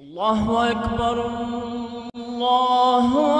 الله أكبر الله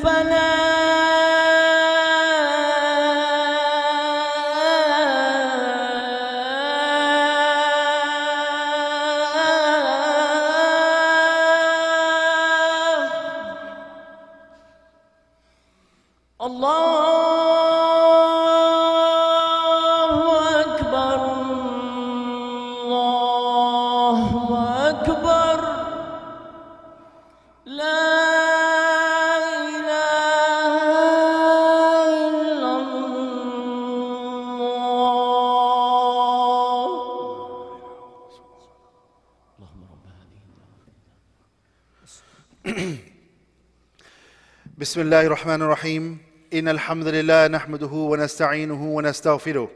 الفلاح بسم الله الرحمن الرحيم إن الحمد لله نحمده ونستعينه ونستغفره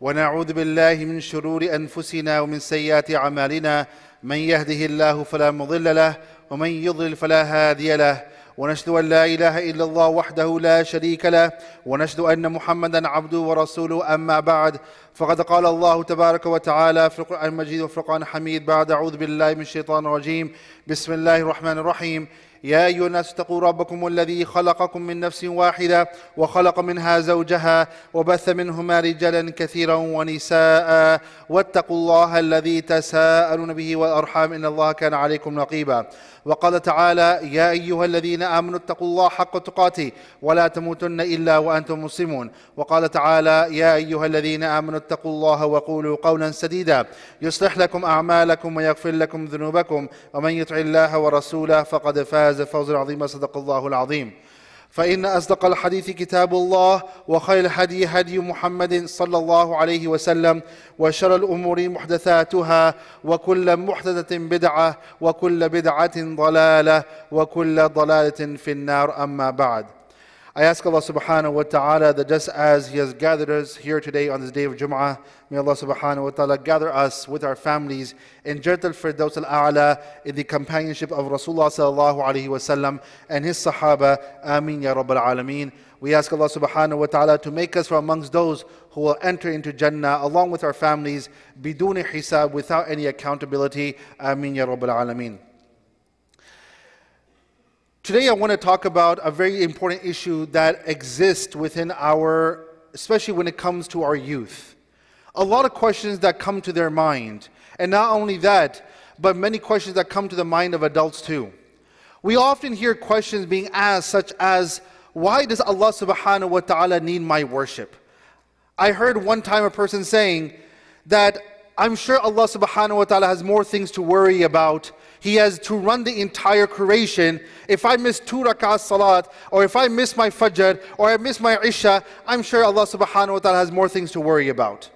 ونعوذ بالله من شرور أنفسنا ومن سيئات أعمالنا من يهده الله فلا مضل له ومن يضلل فلا هادي له ونشهد أن لا إله إلا الله وحده لا شريك له ونشهد أن محمدا عبده ورسوله أما بعد فقد قال الله تبارك وتعالى في القرآن المجيد وفي القرآن الحميد بعد أعوذ بالله من الشيطان الرجيم بسم الله الرحمن الرحيم يا أيها الناس اتقوا ربكم الذي خلقكم من نفس واحدة وخلق منها زوجها وبث منهما رجالا كثيرا ونساء واتقوا الله الذي تساءلون به والأرحام إن الله كان عليكم رقيبا. وقال تعالى يا أيها الذين آمنوا اتقوا الله حق تقاته ولا تموتن إلا وأنتم مسلمون. وقال تعالى يا أيها الذين آمنوا اتقوا الله وقولوا قولا سديدا. يصلح لكم أعمالكم ويغفر لكم ذنوبكم. ومن يطع الله ورسوله فقد فاز فوزا عظيما صدق الله العظيم. فإن أصدق الحديث كتاب الله وخير الهدي هدي محمد صلى الله عليه وسلم وشر الأمور محدثاتها وكل محدثة بدعة وكل بدعة ضلالة وكل ضلالة في النار. أما بعد I ask Allah subhanahu wa ta'ala that just as He has gathered us here today on this day of Jum'ah, may Allah subhanahu wa ta'ala gather us with our families in Jannat al-Firdaus al-A'la in the companionship of Rasulullah sallallahu alayhi wa sallam and his Sahaba. Ameen ya Rabbal Alameen. We ask Allah subhanahu wa ta'ala to make us from amongst those who will enter into Jannah along with our families, biduni hisab, without any accountability. Ameen ya Rabbal Alameen. Today, I want to talk about a very important issue that exists within our, especially when it comes to our youth. A lot of questions that come to their mind. And not only that, but many questions that come to the mind of adults too. We often hear questions being asked, such as, why does Allah subhanahu wa ta'ala need my worship? I heard one time a person saying that I'm sure Allah subhanahu wa ta'ala has more things to worry about. He has to run the entire creation. If I miss two rak'ahs salat, or if I miss my fajr, or I miss my isha, I'm sure Allah subhanahu wa ta'ala has more things to worry about.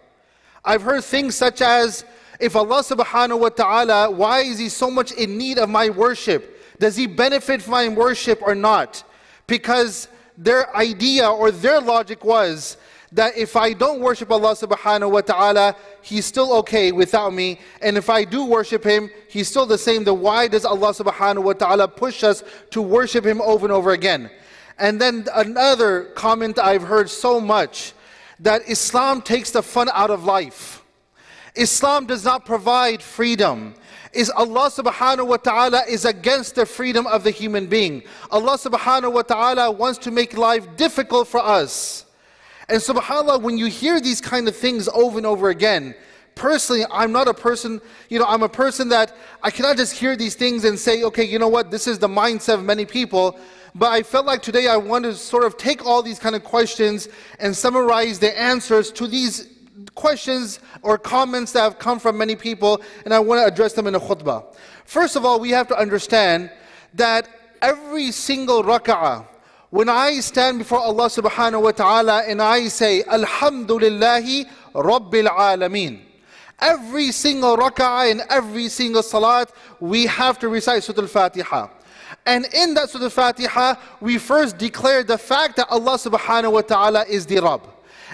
I've heard things such as, if Allah subhanahu wa ta'ala, why is He so much in need of my worship? Does He benefit from my worship or not? Because their idea or their logic was that if I don't worship Allah subhanahu wa ta'ala, He's still okay without me. And if I do worship Him, He's still the same. Then why does Allah subhanahu wa ta'ala push us to worship Him over and over again? And then another comment I've heard so much that Islam takes the fun out of life. Islam does not provide freedom. Is Allah subhanahu wa ta'ala is against the freedom of the human being. Allah subhanahu wa ta'ala wants to make life difficult for us. And subhanAllah, when you hear these kind of things over and over again, personally, I'm not a person, you know, I'm a person that I cannot just hear these things and say, okay, you know what, this is the mindset of many people. But I felt like today I wanted to sort of take all these kind of questions and summarize the answers to these questions or comments that have come from many people, and I want to address them in a khutbah. First of all, we have to understand that every single rak'ah, when I stand before Allah subhanahu wa ta'ala and I say, Alhamdulillahi Rabbil Alameen. Every single rak'ah and every single salat, we have to recite Surah Al-Fatiha. And in that Surah Al-Fatiha, we first declare the fact that Allah subhanahu wa ta'ala is the Rabb.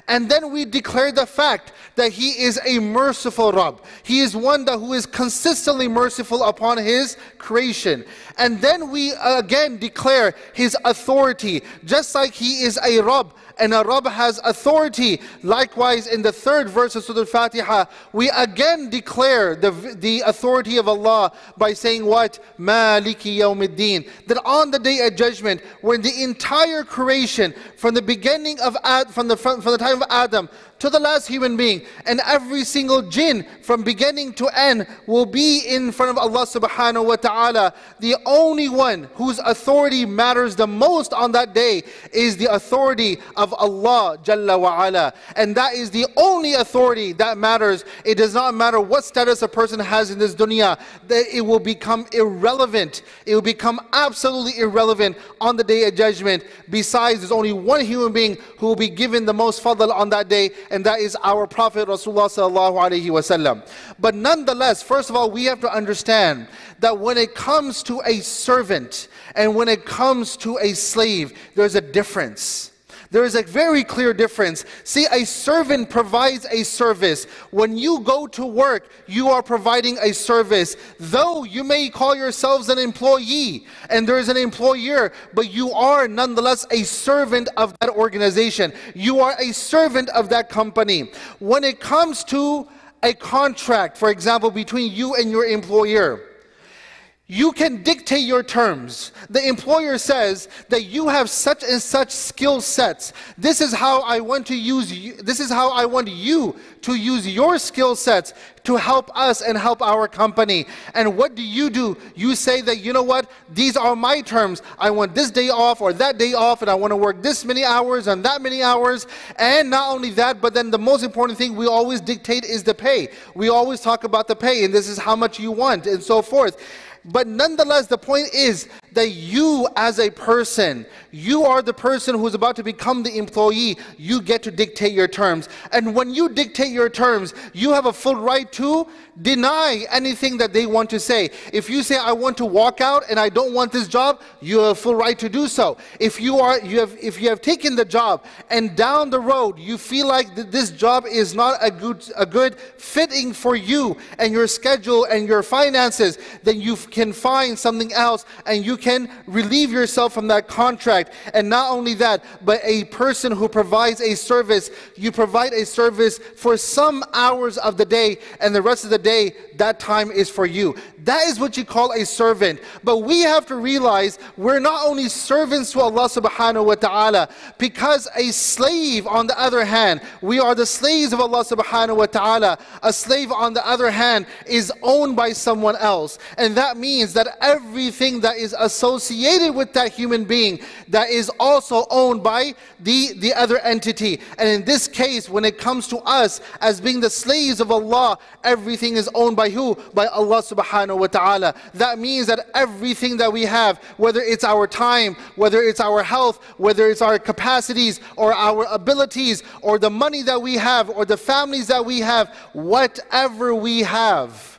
And then we declare the fact that He is a merciful Rabb. He is one that who is consistently merciful upon His creation. And then we again declare His authority, just like He is a Rabb and a Rabb has authority. Likewise, in the third verse of Surah Al-Fatiha, we again declare the, the authority of Allah by saying what? Maliki yawmiddin. That on the day of judgment, when the entire creation, from the beginning of Ad, from the, from the time of Adam, to the last human being. And every single jinn from beginning to end will be in front of Allah subhanahu wa ta'ala. The only one whose authority matters the most on that day is the authority of Allah Jalla wa ala. And that is the only authority that matters. It does not matter what status a person has in this dunya, that it will become irrelevant. It will become absolutely irrelevant on the day of judgment. Besides, there's only one human being who will be given the most fadl on that day, and that is our Prophet Rasulullah sallallahu alaihi wasallam. But nonetheless, first of all, we have to understand that when it comes to a servant and when it comes to a slave, there's a difference. There is a very clear difference. See, a servant provides a service. When you go to work, you are providing a service. Though you may call yourselves an employee and there is an employer, but you are nonetheless a servant of that organization. You are a servant of that company. When it comes to a contract, for example, between you and your employer, you can dictate your terms. The employer says that you have such and such skill sets. This is how I want to use you, this is how I want you to use your skill sets to help us and help our company. And what do you do? You say that, you know what, these are my terms. I want this day off or that day off, and I want to work this many hours and that many hours. And not only that, but then the most important thing we always dictate is the pay. We always talk about the pay, and this is how much you want, and so forth. But nonetheless, the point is that you, as a person, you are the person who's about to become the employee. You get to dictate your terms. And when you dictate your terms, you have a full right to deny anything that they want to say. If you say, I want to walk out and I don't want this job, you have a full right to do so. If you, are, you, have, if you have taken the job and down the road you feel like th- this job is not a good, a good fitting for you and your schedule and your finances, then you can find something else and you can relieve yourself from that contract. And not only that, but a person who provides a service, you provide a service for some hours of the day, and the rest of the day, that time is for you. That is what you call a servant. But we have to realize we're not only servants to Allah subhanahu wa ta'ala, because a slave, on the other hand, we are the slaves of Allah subhanahu wa ta'ala. A slave, on the other hand, is owned by someone else. And that means that everything that is a associated with that human being that is also owned by the, the other entity. And in this case, when it comes to us as being the slaves of Allah, everything is owned by who? By Allah subhanahu wa ta'ala. That means that everything that we have, whether it's our time, whether it's our health, whether it's our capacities or our abilities, or the money that we have, or the families that we have, whatever we have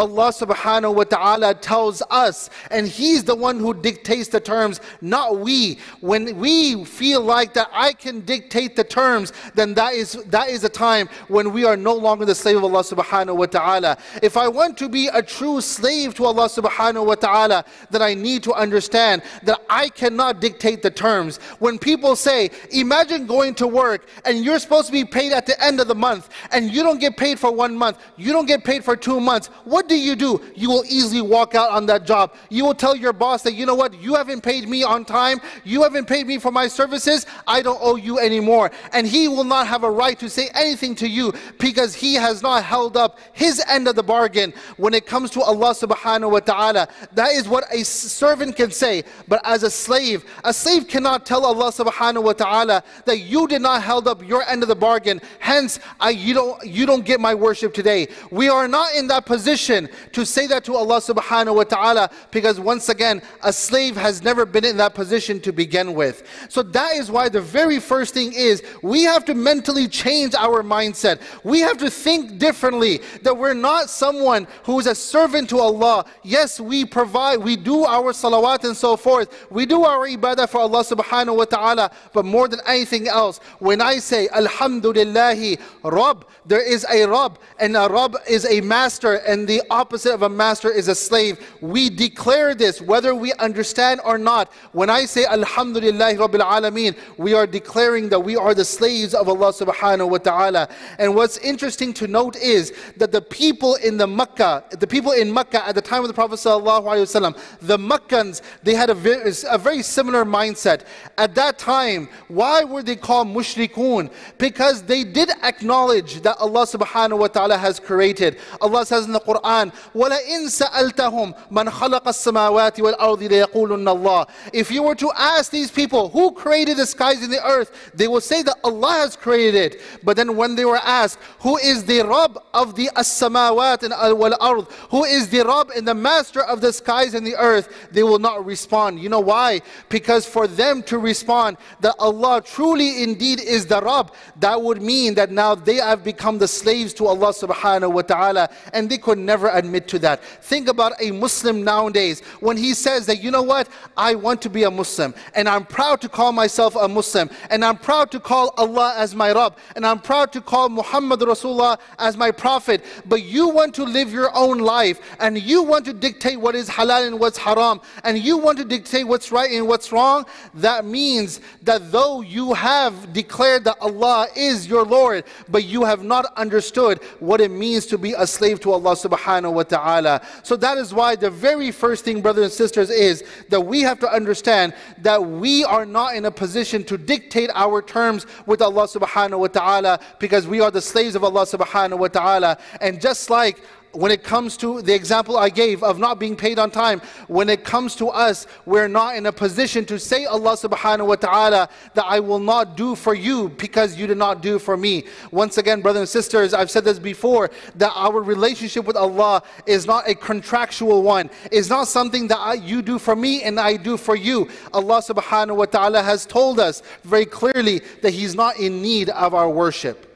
Allah subhanahu wa ta'ala tells us, and He's the one who dictates the terms, not we. When we feel like that I can dictate the terms, then that is that is a time when we are no longer the slave of Allah subhanahu wa ta'ala. If I want to be a true slave to Allah subhanahu wa ta'ala, then I need to understand that I cannot dictate the terms. When people say, imagine going to work and you're supposed to be paid at the end of the month, and you don't get paid for one month, you don't get paid for two months, what do you do? You will easily walk out on that job. You will tell your boss that, you know what, you haven't paid me on time, you haven't paid me for my services, I don't owe you anymore. And he will not have a right to say anything to you because he has not held up his end of the bargain when it comes to Allah subhanahu wa ta'ala. That is what a servant can say. But as a slave, a slave cannot tell Allah subhanahu wa ta'ala that you did not held up your end of the bargain. Hence, I, you, don't, you don't get my worship today. We are not in that position to say that to Allah subhanahu wa ta'ala because once again, a slave has never been in that position to begin with. So that is why the very first thing is we have to mentally change our mindset. We have to think differently that we're not someone who is a servant to Allah. Yes, we provide, we do our salawat and so forth. We do our ibadah for Allah subhanahu wa ta'ala. But more than anything else, when I say Alhamdulillahi Rabb, there is a Rabb and a Rabb is a master and the opposite of a master is a slave. We declare this whether we understand or not. When I say Alhamdulillah Rabbil Alameen, we are declaring that we are the slaves of Allah subhanahu wa ta'ala. And what's interesting to note is that the people in the Makkah, the people in Makkah at the time of the Prophet sallallahu alaihi wasallam, the Makkans, they had a very, a very similar mindset. At that time, why were they called mushrikun? Because they did acknowledge that Allah subhanahu wa ta'ala has created. Allah says in the Quran, Quran, وَلَئِن سَأَلْتَهُمْ مَنْ خَلَقَ السَّمَاوَاتِ وَالْأَرْضِ لَيَقُولُنَّ اللَّهِ If you were to ask these people, who created the skies and the earth, they will say that Allah has created it. But then when they were asked, who is the Rabb of the as-samawat and wal-ard, who is the Rabb and the master of the skies and the earth, they will not respond. You know why? Because for them to respond that Allah truly indeed is the Rabb, that would mean that now they have become the slaves to Allah subhanahu wa ta'ala and they could never admit to that. Think about a Muslim nowadays when he says that, you know what, I want to be a Muslim and I'm proud to call myself a Muslim and I'm proud to call Allah as my Rabb and I'm proud to call Muhammad Rasulullah as my Prophet. But you want to live your own life and you want to dictate what is halal and what's haram and you want to dictate what's right and what's wrong. That means that though you have declared that Allah is your Lord, but you have not understood what it means to be a slave to Allah subhanahu subhanahu wa ta'ala. So that is why the very first thing, brothers and sisters, is that we have to understand that we are not in a position to dictate our terms with Allah subhanahu wa ta'ala because we are the slaves of Allah subhanahu wa ta'ala. And just like when it comes to the example I gave of not being paid on time, when it comes to us, we're not in a position to say Allah subhanahu wa ta'ala that I will not do for you because you did not do for me. Once again, brothers and sisters, I've said this before that our relationship with Allah is not a contractual one. It's not something that I, you do for me and I do for you. Allah subhanahu wa ta'ala has told us very clearly that He's not in need of our worship.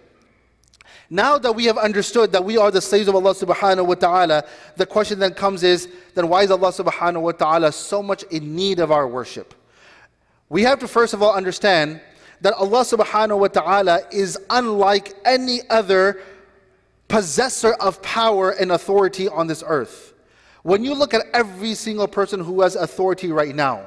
Now that we have understood that we are the slaves of Allah subhanahu wa ta'ala, the question then comes is, then why is Allah subhanahu wa ta'ala so much in need of our worship? We have to first of all understand that Allah subhanahu wa ta'ala is unlike any other possessor of power and authority on this earth. When you look at every single person who has authority right now,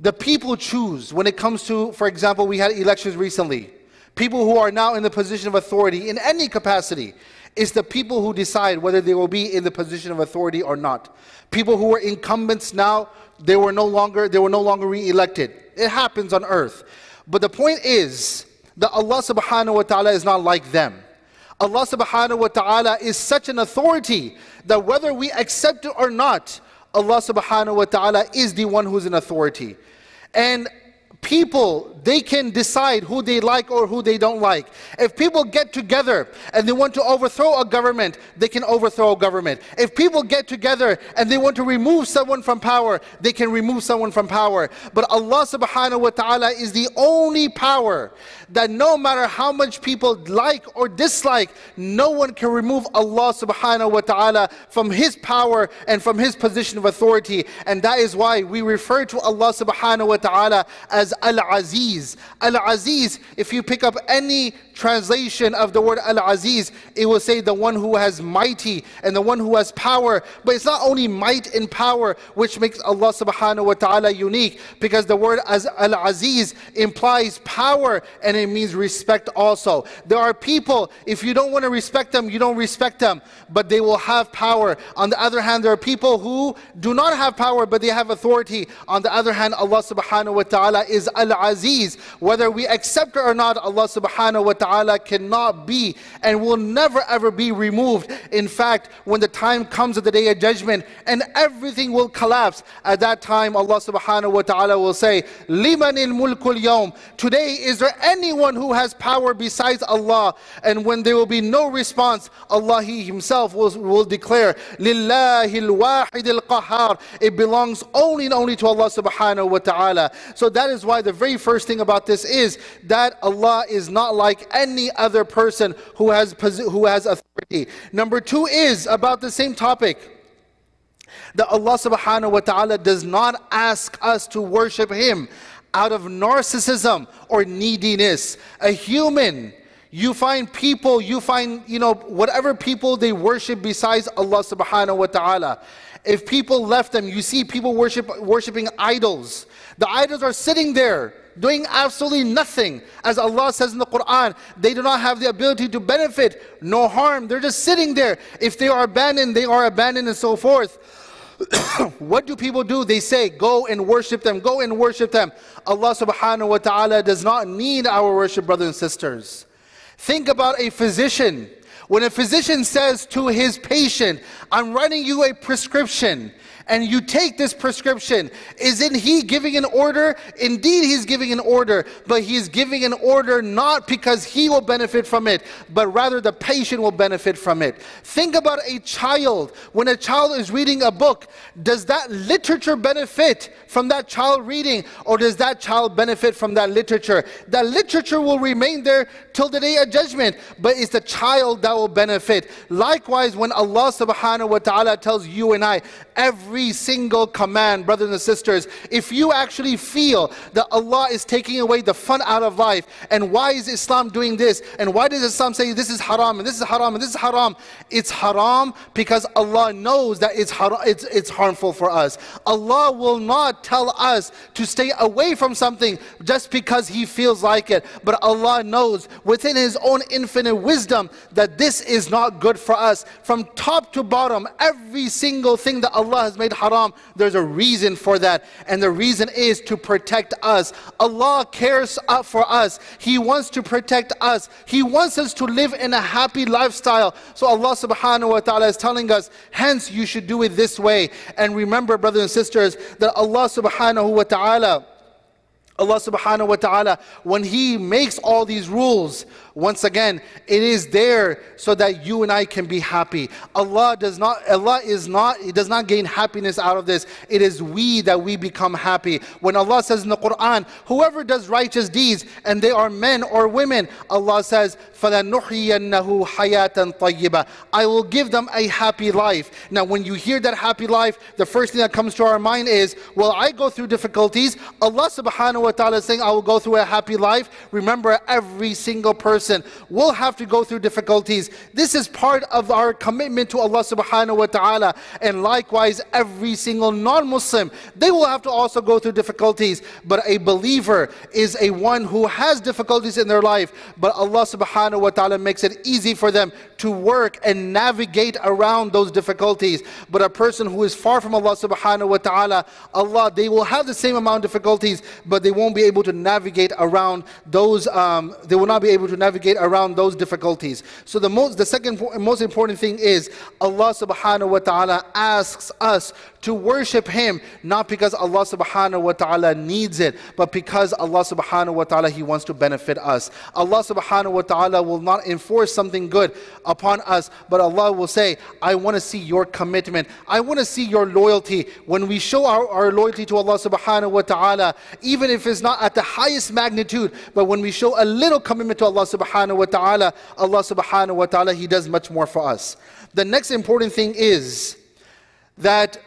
the people choose when it comes to, for example, we had elections recently people who are now in the position of authority in any capacity. It's the people who decide whether they will be in the position of authority or not. People who were incumbents now, they were no longer, they were no longer re-elected. It happens on earth. But the point is that Allah subhanahu wa ta'ala is not like them. Allah subhanahu wa ta'ala is such an authority that whether we accept it or not, Allah subhanahu wa ta'ala is the one who's in authority. And people, they can decide who they like or who they don't like. If people get together and they want to overthrow a government, they can overthrow a government. If people get together and they want to remove someone from power, they can remove someone from power. But Allah subhanahu wa ta'ala is the only power that no matter how much people like or dislike, no one can remove Allah subhanahu wa ta'ala from His power and from His position of authority. And that is why we refer to Allah subhanahu wa ta'ala as Al-Aziz. Al-Aziz, if you pick up any translation of the word Al-Aziz, it will say the one who has mighty and the one who has power. But it's not only might and power which makes Allah subhanahu wa ta'ala unique because the word as Al-Aziz implies power and it means respect also. There are people, if you don't want to respect them, you don't respect them, but they will have power. On the other hand, there are people who do not have power but they have authority. On the other hand, Allah subhanahu wa ta'ala is Al-Aziz. Whether we accept it or not, Allah subhanahu wa ta'ala cannot be and will never ever be removed. In fact, when the time comes of the day of judgment and everything will collapse, at that time Allah subhanahu wa ta'ala will say, Liman il mulkul yawm. Today, is there anyone who has power besides Allah? And when there will be no response, Allah He Himself will, will declare, Lillahi al-wahid al-qahar. It belongs only and only to Allah subhanahu wa ta'ala. So that is why the very first thing about this is that Allah is not like any other person who has, who has authority. Number two is about the same topic that Allah subhanahu wa ta'ala does not ask us to worship Him out of narcissism or neediness. A human, you find people, you find, you know, whatever people they worship besides Allah subhanahu wa ta'ala. If people left them, you see people worship, worshiping idols. The idols are sitting there doing absolutely nothing. As Allah says in the Quran, they do not have the ability to benefit no harm. They're just sitting there. If they are abandoned, they are abandoned and so forth. what do people do? They say, go and worship them, go and worship them. Allah subhanahu wa ta'ala does not need our worship, brothers and sisters. Think about a physician. When a physician says to his patient, I'm writing you a prescription, and you take this prescription, isn't he giving an order? Indeed, he's giving an order, but he's giving an order not because he will benefit from it, but rather the patient will benefit from it. Think about a child. When a child is reading a book, does that literature benefit from that child reading, or does that child benefit from that literature? That literature will remain there till the day of judgment, but it's the child that will benefit. Likewise, when Allah subhanahu wa ta'ala tells you and I, every single command, brothers and sisters, if you actually feel that Allah is taking away the fun out of life, and why is Islam doing this, and why does Islam say this is haram, and this is haram, and this is haram, it's haram because Allah knows that it's, haram, it's, it's harmful for us. Allah will not tell us to stay away from something just because He feels like it, but Allah knows within His own infinite wisdom that this is not good for us. From top to bottom, every single thing that Allah has made haram, there's a reason for that. And the reason is to protect us. Allah cares uh, for us. He wants to protect us. He wants us to live in a happy lifestyle. So Allah subhanahu wa ta'ala is telling us, hence you should do it this way. And remember, brothers and sisters, that Allah subhanahu wa ta'ala Allah subhanahu wa ta'ala, when He makes all these rules, once again, it is there so that you and I can be happy. Allah does not, Allah is not, He does not gain happiness out of this. It is we that we become happy. When Allah says in the Quran, whoever does righteous deeds, and they are men or women, Allah says, فَلَنُحْيِيَنَّهُ حَيَاةً طَيِّبًا I will give them a happy life. Now, when you hear that happy life, the first thing that comes to our mind is, well, I go through difficulties. Allah subhanahu wa ta'ala is saying, I will go through a happy life. Remember, every single person person will have to go through difficulties. This is part of our commitment to Allah subhanahu wa ta'ala. And likewise, every single non Muslim, they will have to also go through difficulties. But a believer is a one who has difficulties in their life, but Allah subhanahu wa ta'ala makes it easy for them to work and navigate around those difficulties. But a person who is far from Allah subhanahu wa ta'ala, Allah, they will have the same amount of difficulties, but they won't be able to navigate around those, um, they will not be able to navigate around those difficulties. So the most, the second most important thing is Allah subhanahu wa ta'ala asks us to worship Him, not because Allah subhanahu wa ta'ala needs it, but because Allah subhanahu wa ta'ala, He wants to benefit us. Allah subhanahu wa ta'ala will not enforce something good upon us, but Allah will say, I want to see your commitment. I want to see your loyalty. When we show our, our loyalty to Allah subhanahu wa ta'ala, even if it's not at the highest magnitude, but when we show a little commitment to Allah subhanahu wa ta'ala, Allah subhanahu wa ta'ala, He does much more for us. The next important thing is that,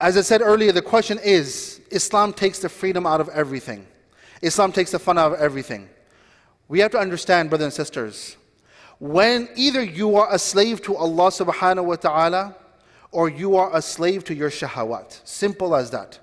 as I said earlier, the question is Islam takes the freedom out of everything, Islam takes the fun out of everything. We have to understand, brothers and sisters, when either you are a slave to Allah subhanahu wa ta'ala or you are a slave to your shahawat. Simple as that.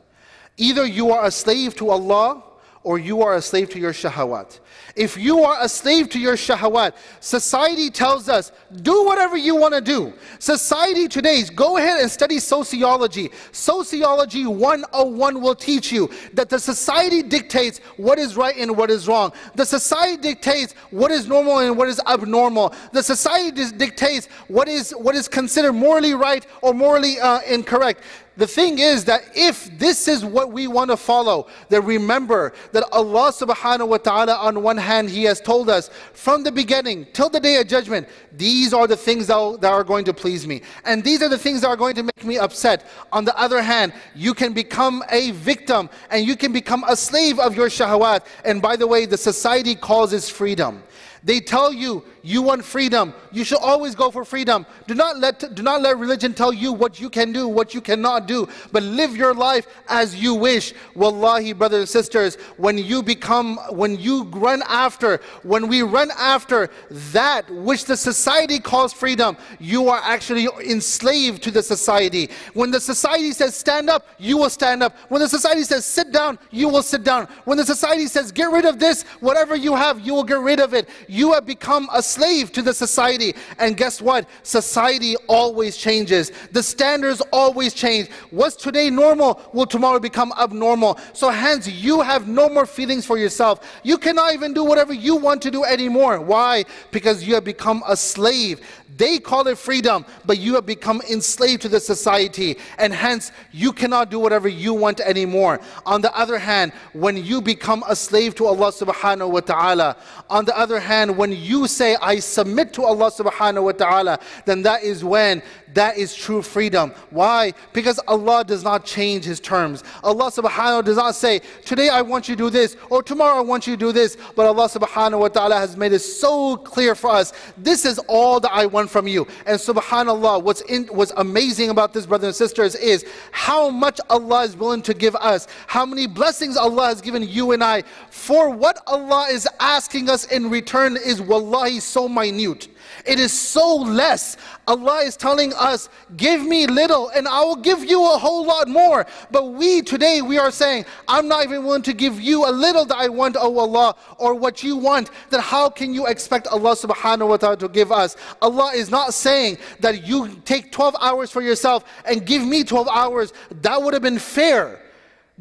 Either you are a slave to Allah or you are a slave to your shahawat. If you are a slave to your shahawat, society tells us, do whatever you want to do. Society today, is go ahead and study sociology. Sociology 101 will teach you that the society dictates what is right and what is wrong. The society dictates what is normal and what is abnormal. The society dictates what is, what is considered morally right or morally uh, incorrect. The thing is that if this is what we want to follow, then remember that Allah subhanahu wa ta'ala, on one hand, He has told us from the beginning till the day of judgment, these are the things that, are going to please me. And these are the things that are going to make me upset. On the other hand, you can become a victim and you can become a slave of your shahwat. And by the way, the society calls this freedom. They tell you you want freedom. You should always go for freedom. Do not let do not let religion tell you what you can do, what you cannot do, but live your life as you wish. Wallahi, brothers and sisters, when you become when you run after, when we run after that which the society calls freedom, you are actually enslaved to the society. When the society says stand up, you will stand up. When the society says sit down, you will sit down. When the society says get rid of this, whatever you have, you will get rid of it. You have become a slave to the society. And guess what? Society always changes. The standards always change. What's today normal will tomorrow become abnormal. So hence, you have no more feelings for yourself. You cannot even do whatever you want to do anymore. Why? Because you have become a slave. They call it freedom, but you have become enslaved to the society, and hence you cannot do whatever you want anymore. On the other hand, when you become a slave to Allah subhanahu wa ta'ala, on the other hand, when you say, I submit to Allah subhanahu wa ta'ala, then that is when that is true freedom. Why? Because Allah does not change His terms. Allah subhanahu does not say, today I want you to do this, or tomorrow I want you to do this. But Allah subhanahu wa ta'ala has made it so clear for us. This is all that I want from you. And subhanAllah, what's, in, what's amazing about this, brothers and sisters, is how much Allah is willing to give us, how many blessings Allah has given you and I. For what Allah is asking us in return is wallahi so minute. It is so less. Allah is telling us, give me little and I will give you a whole lot more. But we today, we are saying, I'm not even willing to give you a little that I want, oh Allah, or what you want. Then how can you expect Allah subhanahu wa ta'ala to give us? Allah is not saying that you take 12 hours for yourself and give me 12 hours. That would have been fair.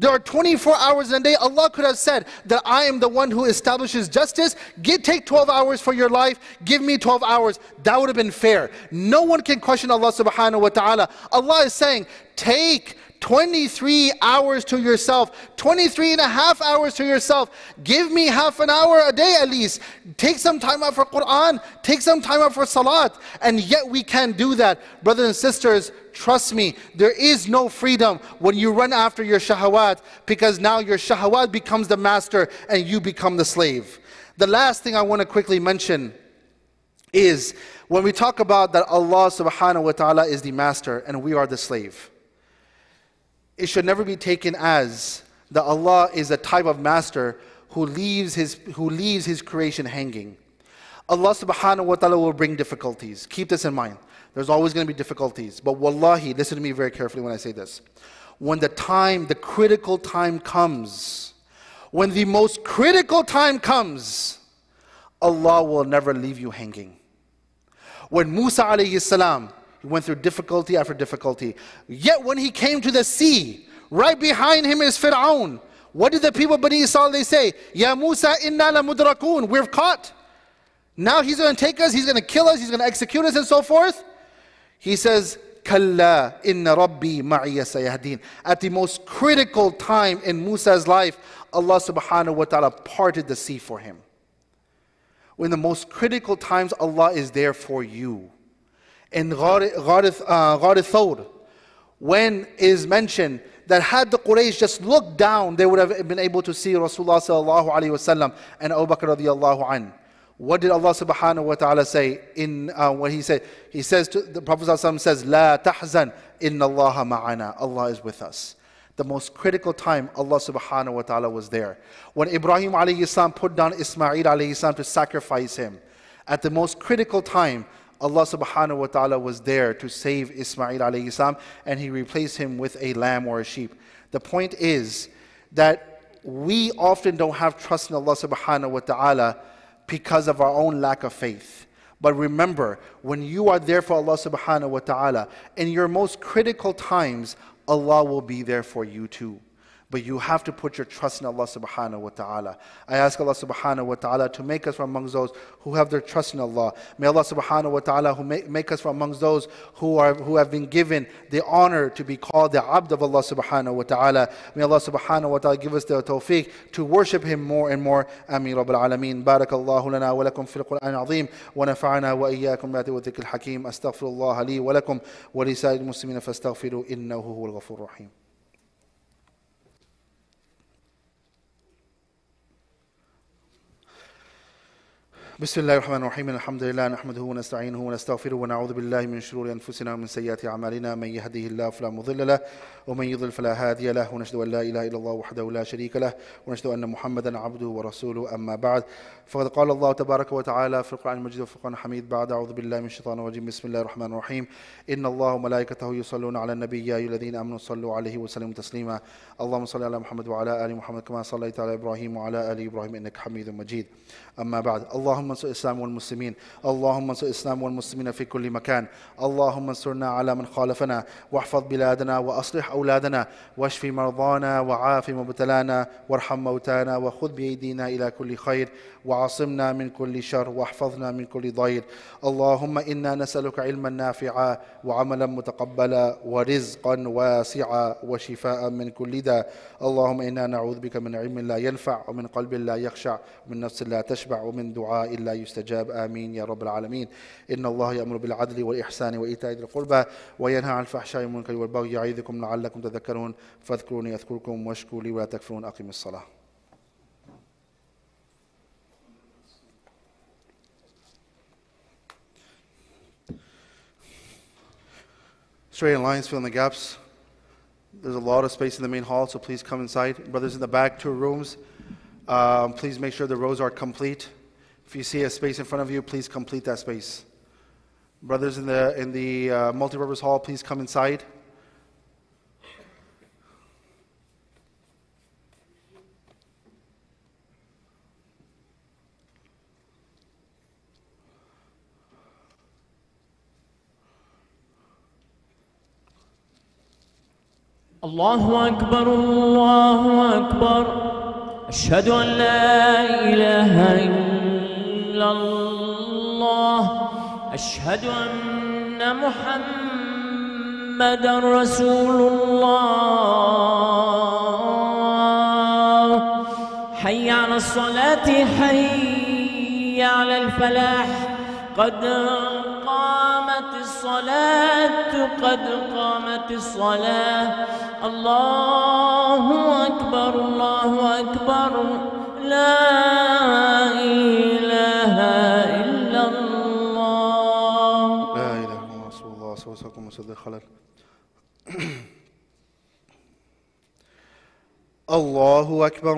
There are 24 hours in a day. Allah could have said that I am the one who establishes justice. Get, take 12 hours for your life. Give me 12 hours. That would have been fair. No one can question Allah subhanahu wa ta'ala. Allah is saying, take 23 hours to yourself, 23 and a half hours to yourself. Give me half an hour a day at least. Take some time out for Quran, take some time out for Salat. And yet we can't do that. Brothers and sisters, trust me, there is no freedom when you run after your shahawat because now your shahawat becomes the master and you become the slave. The last thing I want to quickly mention is when we talk about that Allah subhanahu wa ta'ala is the master and we are the slave it should never be taken as that Allah is a type of master who leaves his, who leaves his creation hanging. Allah subhanahu wa ta'ala will bring difficulties. Keep this in mind. There's always going to be difficulties. But wallahi, listen to me very carefully when I say this. When the time, the critical time comes, when the most critical time comes, Allah will never leave you hanging. When Musa alayhi salam, he went through difficulty after difficulty. Yet when he came to the sea, right behind him is Fir'aun. What did the people of Bani Israel they say? Ya Musa inna la mudrakun. We're caught. Now he's going to take us, he's going to kill us, he's going to execute us and so forth. He says, Kalla inna rabbi ma'iya sayahdin. At the most critical time in Musa's life, Allah subhanahu wa ta'ala parted the sea for him. When the most critical times, Allah is there for you. In Ghar uh, Thawr, when is mentioned that had the Quraysh just looked down, they would have been able to see Rasulullah sallallahu wasallam and Abu Bakr radiallahu anhu. What did Allah subhanahu wa ta'ala say in uh, when he said he says to the Prophet says La tahzan inna Allah ma'ana Allah is with us. The most critical time Allah subhanahu wa ta'ala was there. When Ibrahim alayhi salam put down Ismail alayhi salam to sacrifice him, at the most critical time Allah subhanahu wa ta'ala was there to save Ismail alayhi salam and he replaced him with a lamb or a sheep. The point is that we often don't have trust in Allah subhanahu wa ta'ala because of our own lack of faith. But remember, when you are there for Allah subhanahu wa ta'ala, in your most critical times, Allah will be there for you too. But you have to put your trust in Allah subhanahu wa ta'ala. I ask Allah subhanahu wa ta'ala to make us from amongst those who have their trust in Allah. May Allah subhanahu wa ta'ala who make, make us from amongst those who are who have been given the honor to be called the abd of Allah subhanahu wa ta'ala. May Allah subhanahu wa ta'ala give us the tawfiq to worship him more and more. Ameen Rabbil Alameen. Barakallahu lana wa lakum fil Qur'an azim wa nafa'ana wa iyyakum bi dhikr al-hakim. Astaghfirullah li wa lakum wa li sa'il muslimin fastaghfiru innahu huwal ghafurur rahim. بسم الله الرحمن الرحيم. الحمد لله نحمده ونستعينه ونستغفره ونعوذ بالله من شرور أنفسنا ومن سيئات أعمالنا. من يهده الله فلا مضل له ومن يضلل فلا هادي له. ونشهد أن لا إله إلا الله وحده لا شريك له. ونشهد أن محمدا عبده ورسوله. أما بعد فقد قال الله تبارك وتعالى في القرآن المجيد وفي القرآن الحميد بعد أعوذ بالله من الشيطان الرجيم. بسم الله الرحمن الرحيم. إن الله وملائكته يصلون على النبي يا أيها الذين آمنوا صلوا عليه وسلموا تسليما. اللهم صل على محمد وعلى آل محمد كما صليت على إبراهيم وعلى آل إبراهيم إنك حميد مجيد. أما بعد اللهم انصر الإسلام والمسلمين. اللهم انصر الإسلام والمسلمين في كل مكان. اللهم انصرنا على من خالفنا. واحفظ بلادنا وأصلح أولادنا. واشف مرضانا وعاف مبتلانا. وارحم موتانا. وخذ بأيدينا إلى كل خير. وعصمنا من كل شر واحفظنا من كل ضير اللهم إنا نسألك علما نافعا وعملا متقبلا ورزقا واسعا وشفاء من كل داء. اللهم إنا نعوذ بك من علم لا ينفع ومن قلب لا يخشع ومن نفس لا تشبع ومن دعاء لا يستجاب. آمين يا رب العالمين. إن الله يأمر بالعدل والإحسان وإيتاء ذي القربى وينهى عن الفحشاء والمنكر والبغي يعظكم لعلكم تذكرون. فاذكروني أذكركم واشكروا لي ولا تكفرون. أقم الصلاة. Straight in lines, fill in the gaps. There's a lot of space in the main hall, so please come inside. Brothers in the back, two rooms. Um, please make sure the rows are complete. If you see a space in front of you, please complete that space. Brothers in the, in the uh, multipurpose hall, please come inside. الله أكبر الله أكبر. أشهد أن لا إله إلا الله. أشهد أن محمد رسول الله. حي على الصلاة حي على الفلاح. قد الصلاة قد قامت الصلاة. الله أكبر الله أكبر. لا إله إلا الله. لا إله إلا رسول الله صلى الله عليه وسلم. الخلل الله أكبر.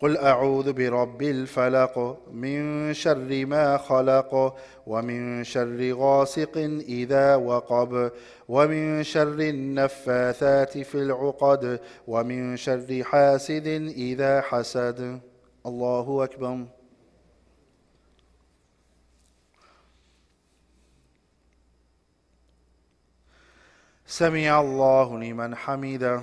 قل أعوذ برب الفلق من شر ما خلق ومن شر غاسق إذا وقب ومن شر النفاثات في العقد ومن شر حاسد إذا حسد الله أكبر سمع الله لمن حمده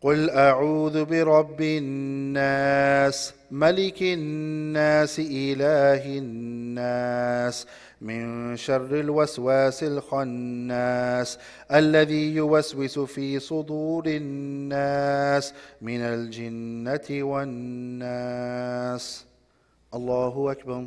قل اعوذ برب الناس ملك الناس اله الناس من شر الوسواس الخناس الذي يوسوس في صدور الناس من الجنه والناس. الله أكبر.